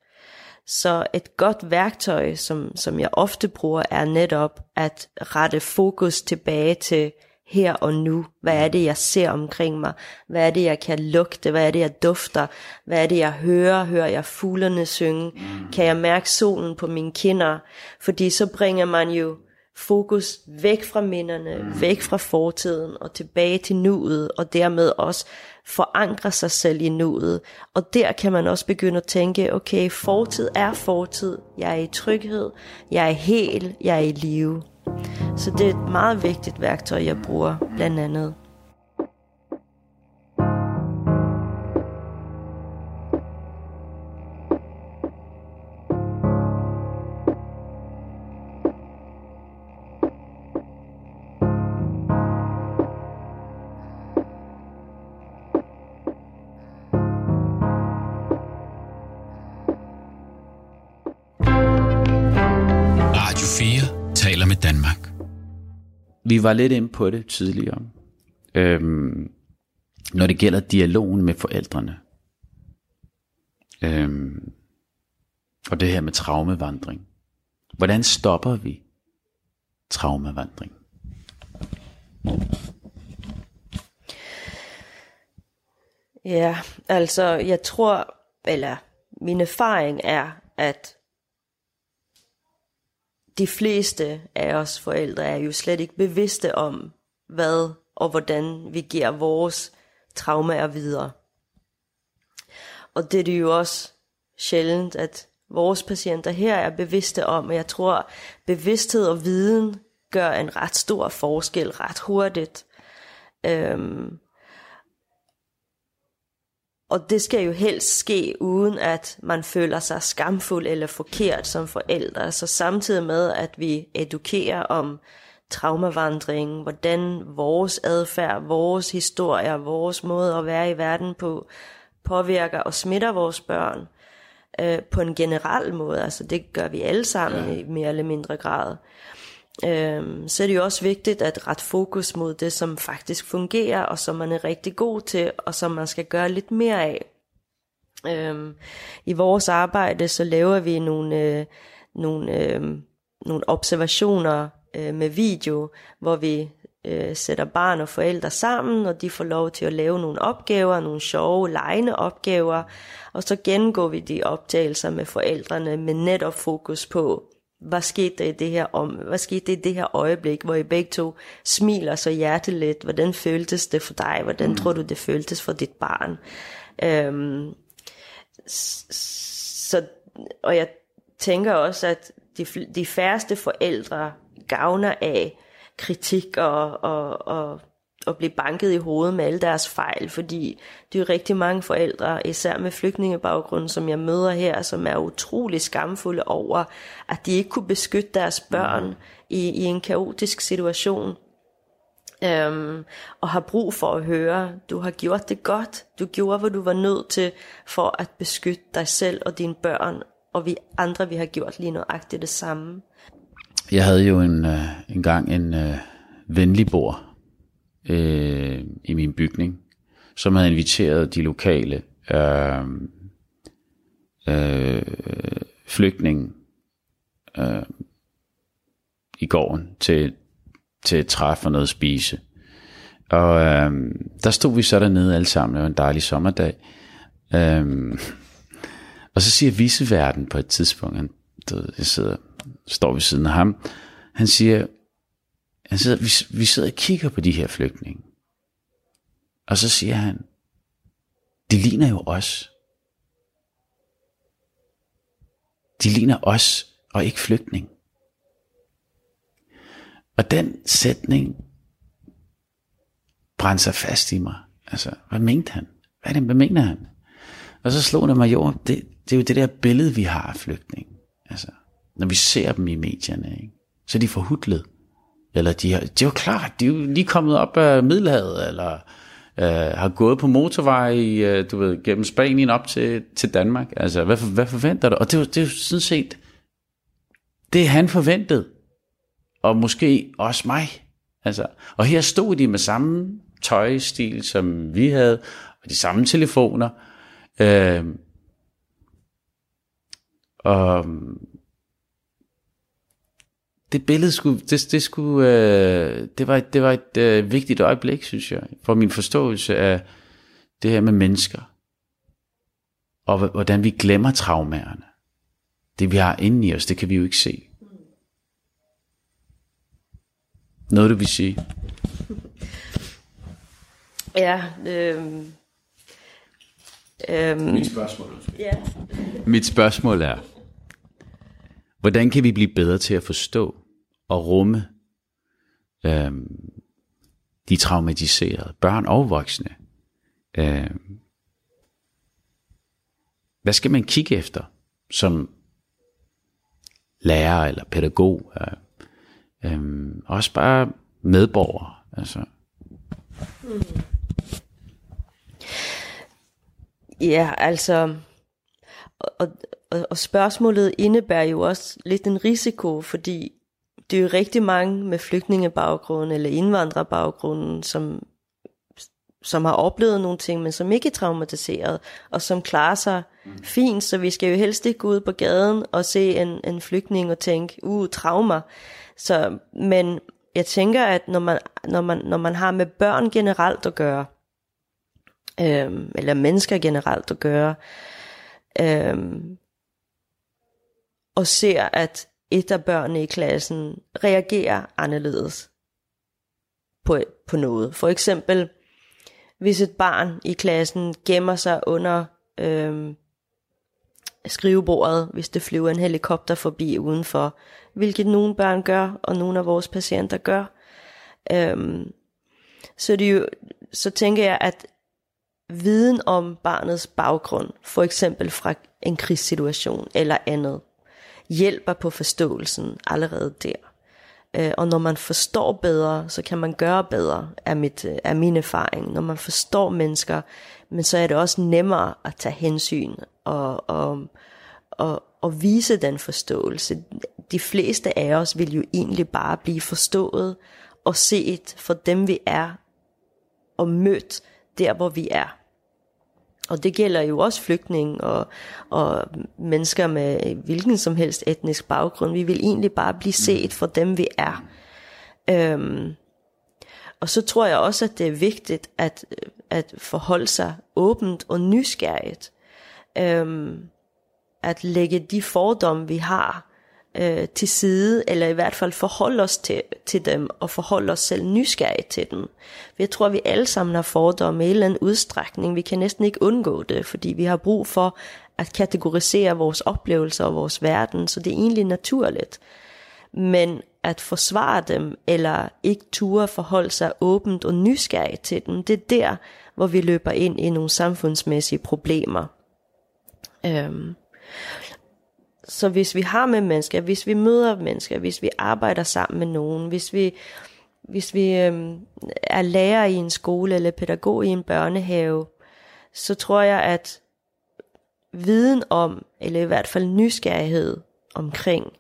S2: Så et godt værktøj, som, som jeg ofte bruger, er netop at rette fokus tilbage til her og nu. Hvad er det, jeg ser omkring mig? Hvad er det, jeg kan lugte? Hvad er det, jeg dufter? Hvad er det, jeg hører? Hører jeg fuglerne synge? Kan jeg mærke solen på mine kinder? Fordi så bringer man jo fokus væk fra minderne, væk fra fortiden og tilbage til nuet, og dermed også forankre sig selv i nuet. Og der kan man også begynde at tænke, okay, fortid er fortid. Jeg er i tryghed, jeg er hel, jeg er i live. Så det er et meget vigtigt værktøj, jeg bruger blandt andet.
S1: Vi var lidt inde på det tidligere. Øhm, når det gælder dialogen med forældrene. Øhm, og det her med traumevandring. Hvordan stopper vi traumevandring?
S2: Ja, altså jeg tror, eller min erfaring er, at de fleste af os forældre er jo slet ikke bevidste om, hvad og hvordan vi giver vores traumer videre. Og det er det jo også sjældent, at vores patienter her er bevidste om, og jeg tror, bevidsthed og viden gør en ret stor forskel ret hurtigt. Øhm, og det skal jo helst ske uden at man føler sig skamfuld eller forkert som forældre. Så samtidig med at vi edukerer om traumavandring, hvordan vores adfærd, vores historier, vores måde at være i verden på, påvirker og smitter vores børn øh, på en generel måde. Altså det gør vi alle sammen ja. i mere eller mindre grad øh, så er det jo også vigtigt at rette fokus mod det, som faktisk fungerer, og som man er rigtig god til, og som man skal gøre lidt mere af. Øh, I vores arbejde, så laver vi nogle, øh, nogle, øh, nogle observationer øh, med video, hvor vi øh, sætter barn og forældre sammen, og de får lov til at lave nogle opgaver, nogle sjove, legende opgaver, og så gengår vi de optagelser med forældrene med netop fokus på, hvad skete der i det her om, hvad skete der i det her øjeblik, hvor I begge to smiler så hjerteligt, hvordan føltes det for dig, hvordan mm. tror du det føltes for dit barn. Øhm, så, og jeg tænker også, at de, de færreste forældre gavner af kritik og, og, og, og blive banket i hovedet med alle deres fejl, fordi det er jo rigtig mange forældre, især med flygtningebaggrund, som jeg møder her, som er utrolig skamfulde over, at de ikke kunne beskytte deres børn mm. i, i en kaotisk situation. Um, og har brug for at høre, du har gjort det godt, du gjorde, hvad du var nødt til for at beskytte dig selv og dine børn, og vi andre, vi har gjort lige nøjagtigt det samme.
S1: Jeg havde jo en, uh, en gang en uh, venlig bord øh, i min bygning, som havde inviteret de lokale øh, øh, flygtninge øh, i gården til, til et træf og noget at spise. Og øh, der stod vi så dernede alle sammen, det var en dejlig sommerdag. Øh, og så siger viseverden på et tidspunkt, han, jeg sidder, står ved siden af ham, han siger, han sidder, vi, vi sidder og kigger på de her flygtninge. Og så siger han, de ligner jo os. De ligner os, og ikke flygtning. Og den sætning brændte sig fast i mig. Altså, hvad mente han? Hvad, det, hvad mener han? Og så slog det mig, jo, det, det er jo det der billede, vi har af flygtninge. Altså, når vi ser dem i medierne, ikke? så er de forhudlet. Eller de, har, det er jo klart, de er jo lige kommet op af Middelhavet, eller øh, har gået på motorvej øh, du ved, gennem Spanien op til, til Danmark. Altså, hvad, hvad forventer du? Og det er, jo, det er jo sådan set, det han forventede. Og måske også mig. Altså, og her stod de med samme tøjstil, som vi havde, og de samme telefoner. Øh, og det billede skulle, det, det, skulle, øh, det var, det var et øh, vigtigt øjeblik, synes jeg, for min forståelse af det her med mennesker. Og hvordan vi glemmer traumerende. Det vi har inde i os, det kan vi jo ikke se. Noget du vil sige?
S2: Ja, øh,
S1: øh, Mit spørgsmål. Ja. Mit spørgsmål er, hvordan kan vi blive bedre til at forstå at rumme øh, de traumatiserede, børn og voksne. Øh, hvad skal man kigge efter som lærer eller pædagog? Øh, øh, også bare medborger. Altså. Mm.
S2: Ja, altså, og, og, og spørgsmålet indebærer jo også lidt en risiko, fordi det er jo rigtig mange med flygtningebaggrund eller indvandrerbaggrund, som, som har oplevet nogle ting, men som ikke er traumatiseret, og som klarer sig mm. fint, så vi skal jo helst ikke gå ud på gaden og se en, en flygtning og tænke, uh, trauma. Så, men jeg tænker, at når man, når man, når man har med børn generelt at gøre, øhm, eller mennesker generelt at gøre, øhm, og ser, at et af børnene i klassen reagerer anderledes på, på noget. For eksempel, hvis et barn i klassen gemmer sig under øhm, skrivebordet, hvis det flyver en helikopter forbi udenfor, hvilket nogle børn gør, og nogle af vores patienter gør, øhm, så, det jo, så tænker jeg, at viden om barnets baggrund, for eksempel fra en krigssituation eller andet, hjælper på forståelsen allerede der. Øh, og når man forstår bedre, så kan man gøre bedre, er, mit, øh, er min erfaring. Når man forstår mennesker, men så er det også nemmere at tage hensyn og, og, og, og vise den forståelse. De fleste af os vil jo egentlig bare blive forstået og set for dem vi er, og mødt der hvor vi er. Og det gælder jo også flygtninge og, og mennesker med hvilken som helst etnisk baggrund. Vi vil egentlig bare blive set for dem, vi er. Øhm, og så tror jeg også, at det er vigtigt at, at forholde sig åbent og nysgerrigt. Øhm, at lægge de fordomme, vi har, øh, til side, eller i hvert fald forholde os til, til dem, og forholde os selv nysgerrigt til dem. Jeg tror, vi alle sammen har fordomme i en eller anden udstrækning. Vi kan næsten ikke undgå det, fordi vi har brug for at kategorisere vores oplevelser og vores verden, så det er egentlig naturligt. Men at forsvare dem, eller ikke ture forholde sig åbent og nysgerrig til dem, det er der, hvor vi løber ind i nogle samfundsmæssige problemer. Øhm. Så hvis vi har med mennesker, hvis vi møder mennesker, hvis vi arbejder sammen med nogen, hvis vi, hvis vi øhm, er lærer i en skole eller pædagog i en børnehave, så tror jeg, at viden om, eller i hvert fald nysgerrighed omkring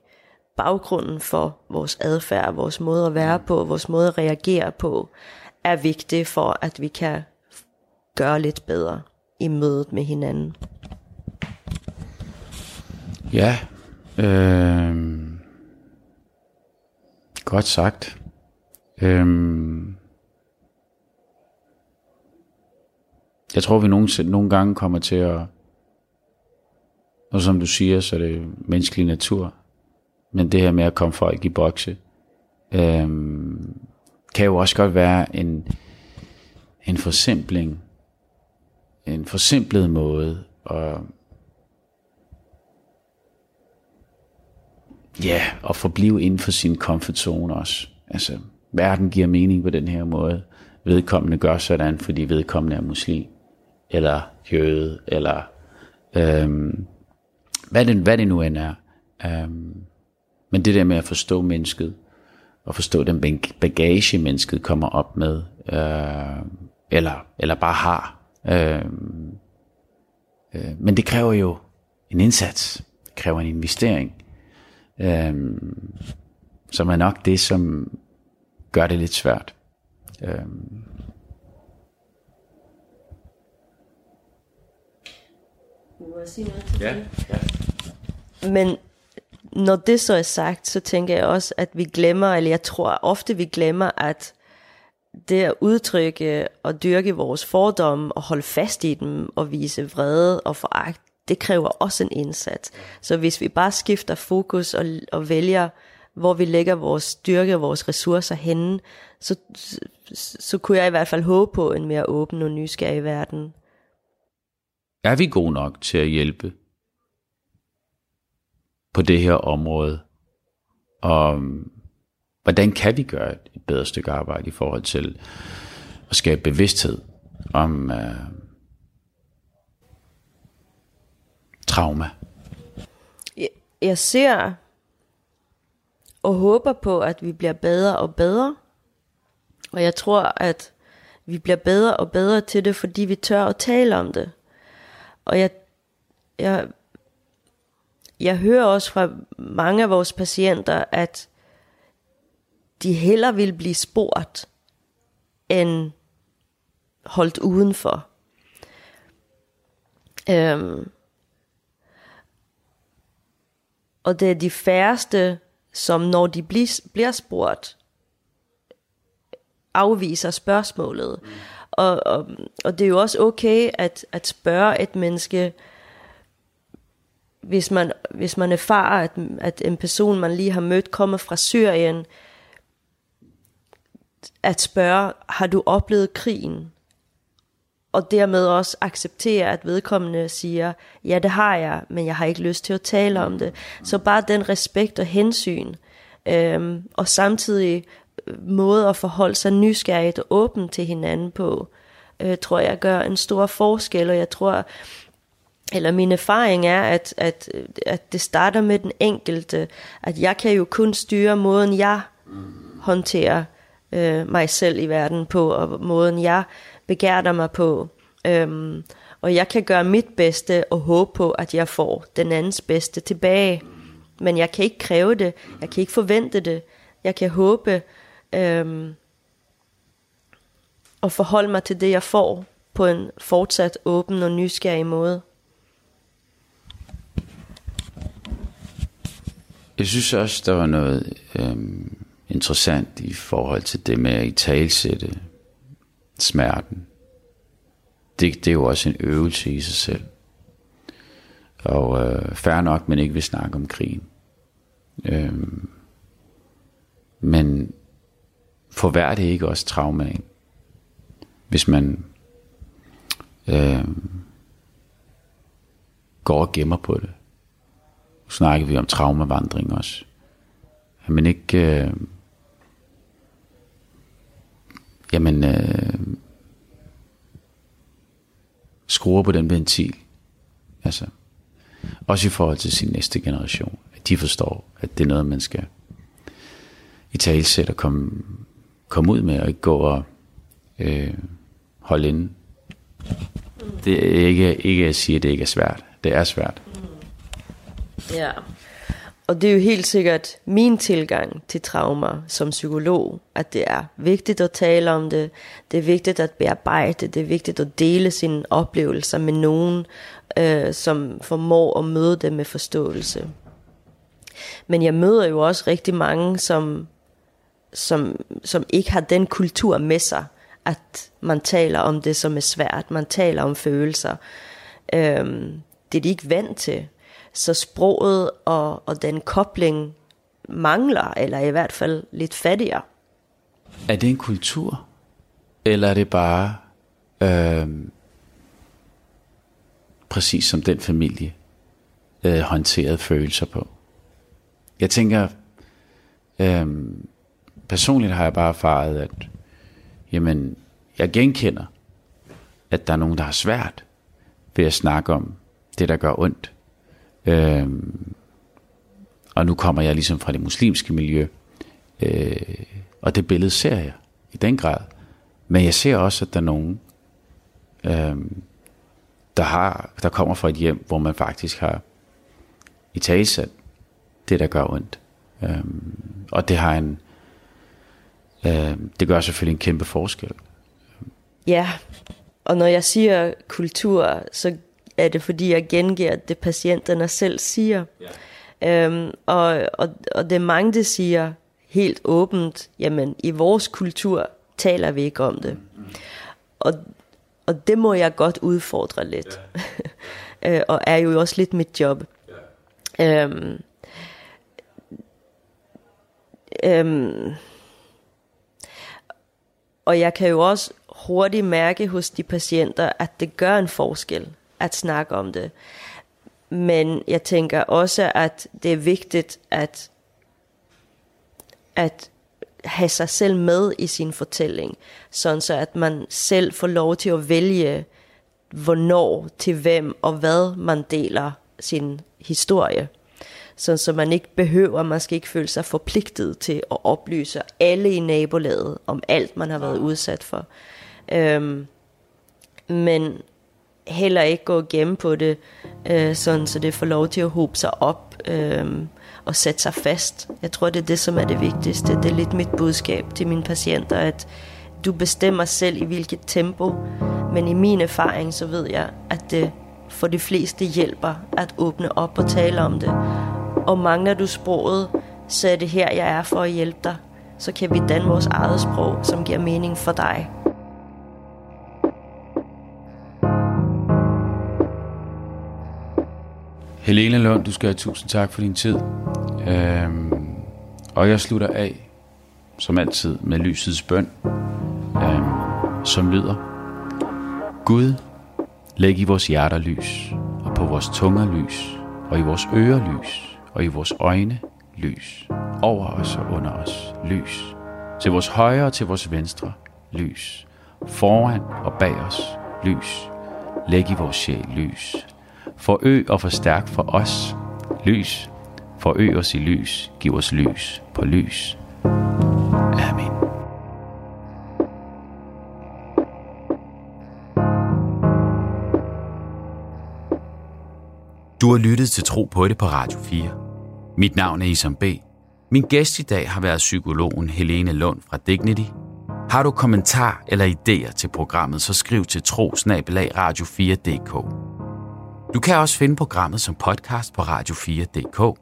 S2: baggrunden for vores adfærd, vores måde at være på, vores måde at reagere på, er vigtig for, at vi kan gøre lidt bedre i mødet med hinanden.
S1: Ja, øh, godt sagt. Øh, jeg tror, vi nogle, nogle gange kommer til at, og som du siger, så er det menneskelig natur, men det her med at komme folk i bokse, øh, kan jo også godt være en, en forsimpling, en forsimplet måde at ja, at forblive inden for sin comfort zone også. Altså, verden giver mening på den her måde. Vedkommende gør sådan, fordi vedkommende er muslim, eller jøde, eller øhm, hvad, det, hvad det nu end er. Øhm, men det der med at forstå mennesket, og forstå den bagage, mennesket kommer op med, øh, eller, eller bare har. Øh, øh, men det kræver jo en indsats, det kræver en investering, Øhm, som er nok det, som gør det lidt svært. Øhm.
S2: Må jeg sige noget til ja, ja. Men når det så er sagt, så tænker jeg også, at vi glemmer, eller jeg tror ofte, vi glemmer, at det at udtrykke og dyrke vores fordomme og holde fast i dem og vise vrede og foragt, det kræver også en indsats. Så hvis vi bare skifter fokus og, og vælger, hvor vi lægger vores styrke og vores ressourcer henne, så, så, så kunne jeg i hvert fald håbe på en mere åben og nysgerrig verden.
S1: Er vi gode nok til at hjælpe på det her område? Og um, hvordan kan vi gøre et bedre stykke arbejde i forhold til at skabe bevidsthed om, uh, trauma?
S2: Jeg, jeg ser og håber på, at vi bliver bedre og bedre. Og jeg tror, at vi bliver bedre og bedre til det, fordi vi tør at tale om det. Og jeg, jeg, jeg hører også fra mange af vores patienter, at de heller vil blive spurgt, end holdt udenfor. Øhm, og det er de færreste, som når de bliver spurgt, afviser spørgsmålet. Mm. Og, og, og det er jo også okay at, at spørge et menneske, hvis man, hvis man erfarer, at, at en person, man lige har mødt, kommer fra Syrien, at spørge, har du oplevet krigen? Og dermed også acceptere, at vedkommende siger, ja det har jeg, men jeg har ikke lyst til at tale om det. Så bare den respekt og hensyn, øhm, og samtidig øh, måde at forholde sig nysgerrigt og åben til hinanden på, øh, tror jeg gør en stor forskel, og jeg tror, eller min erfaring er, at, at, øh, at det starter med den enkelte, at jeg kan jo kun styre måden, jeg håndterer øh, mig selv i verden på, og måden jeg begærter mig på. Øhm, og jeg kan gøre mit bedste og håbe på, at jeg får den andens bedste tilbage. Men jeg kan ikke kræve det. Jeg kan ikke forvente det. Jeg kan håbe øhm, og forholde mig til det, jeg får på en fortsat åben og nysgerrig måde.
S1: Jeg synes også, der var noget øhm, interessant i forhold til det med at i talsætte smerten. Det, det er jo også en øvelse i sig selv. Og øh, færre nok, men ikke vil snakke om krigen. Øhm, men forvær det ikke også traumaen, Hvis man øh, går og gemmer på det. Nu snakker vi om traumavandring også. At man ikke... Øh, jamen... Øh, skruer på den ventil. Altså, også i forhold til sin næste generation. At de forstår, at det er noget, man skal i talsæt og komme, komme ud med, og ikke gå og øh, holde inde. Det er ikke, ikke at sige, at det ikke er svært. Det er svært.
S2: Ja. Og det er jo helt sikkert min tilgang til traumer som psykolog, at det er vigtigt at tale om det, det er vigtigt at bearbejde, det er vigtigt at dele sine oplevelser med nogen, øh, som formår at møde det med forståelse. Men jeg møder jo også rigtig mange, som, som, som ikke har den kultur med sig, at man taler om det, som er svært, man taler om følelser. Øh, det er de ikke vant til. Så sproget og, og den kobling mangler, eller i hvert fald lidt fattigere.
S1: Er det en kultur? Eller er det bare øh, præcis som den familie øh, håndterede følelser på? Jeg tænker, øh, personligt har jeg bare erfaret, at jamen, jeg genkender, at der er nogen, der har svært ved at snakke om det, der gør ondt. Øh, og nu kommer jeg ligesom fra det muslimske miljø, øh, og det billede ser jeg i den grad. Men jeg ser også, at der er nogen, øh, der, har, der kommer fra et hjem, hvor man faktisk har i talsat det, der gør ondt. Øh, og det har en, øh, det gør selvfølgelig en kæmpe forskel.
S2: Ja, og når jeg siger kultur, så er det fordi, jeg gengiver det, patienterne selv siger. Ja. Øhm, og, og, og det er mange, der siger helt åbent, jamen i vores kultur taler vi ikke om det. Mm. Og, og det må jeg godt udfordre lidt. Ja. [LAUGHS] øh, og er jo også lidt mit job. Ja. Øhm, øhm, og jeg kan jo også hurtigt mærke hos de patienter, at det gør en forskel at snakke om det. Men jeg tænker også, at det er vigtigt at, at have sig selv med i sin fortælling, sådan så at man selv får lov til at vælge, hvornår, til hvem og hvad man deler sin historie. Sådan så man ikke behøver, man skal ikke føle sig forpligtet til at oplyse alle i nabolaget om alt, man har været udsat for. Øhm, men heller ikke gå gemme på det, øh, sådan så det får lov til at hobe sig op øh, og sætte sig fast. Jeg tror, det er det, som er det vigtigste. Det er lidt mit budskab til mine patienter, at du bestemmer selv i hvilket tempo, men i min erfaring, så ved jeg, at det for de fleste hjælper at åbne op og tale om det. Og mangler du sproget, så er det her, jeg er for at hjælpe dig. Så kan vi danne vores eget sprog, som giver mening for dig.
S1: Helene Lund, du skal have tusind tak for din tid. Øhm, og jeg slutter af, som altid, med lysets bøn, øhm, som lyder. Gud, læg i vores hjerter lys, og på vores tunger lys, og i vores ører lys, og i vores øjne lys. Over os og under os lys. Til vores højre og til vores venstre lys. Foran og bag os lys. Læg i vores sjæl lys Forøg og forstærk for os lys. Forøg os i lys. Giv os lys på lys. Amen. Du har lyttet til Tro på det på Radio 4. Mit navn er Isam B. Min gæst i dag har været psykologen Helene Lund fra Dignity. Har du kommentar eller idéer til programmet, så skriv til trosnabelag radio4.dk. Du kan også finde programmet som podcast på radio4.dk.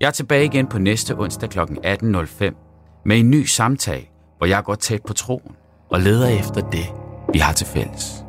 S1: Jeg er tilbage igen på næste onsdag kl. 18.05 med en ny samtale, hvor jeg går tæt på troen og leder efter det, vi har til fælles.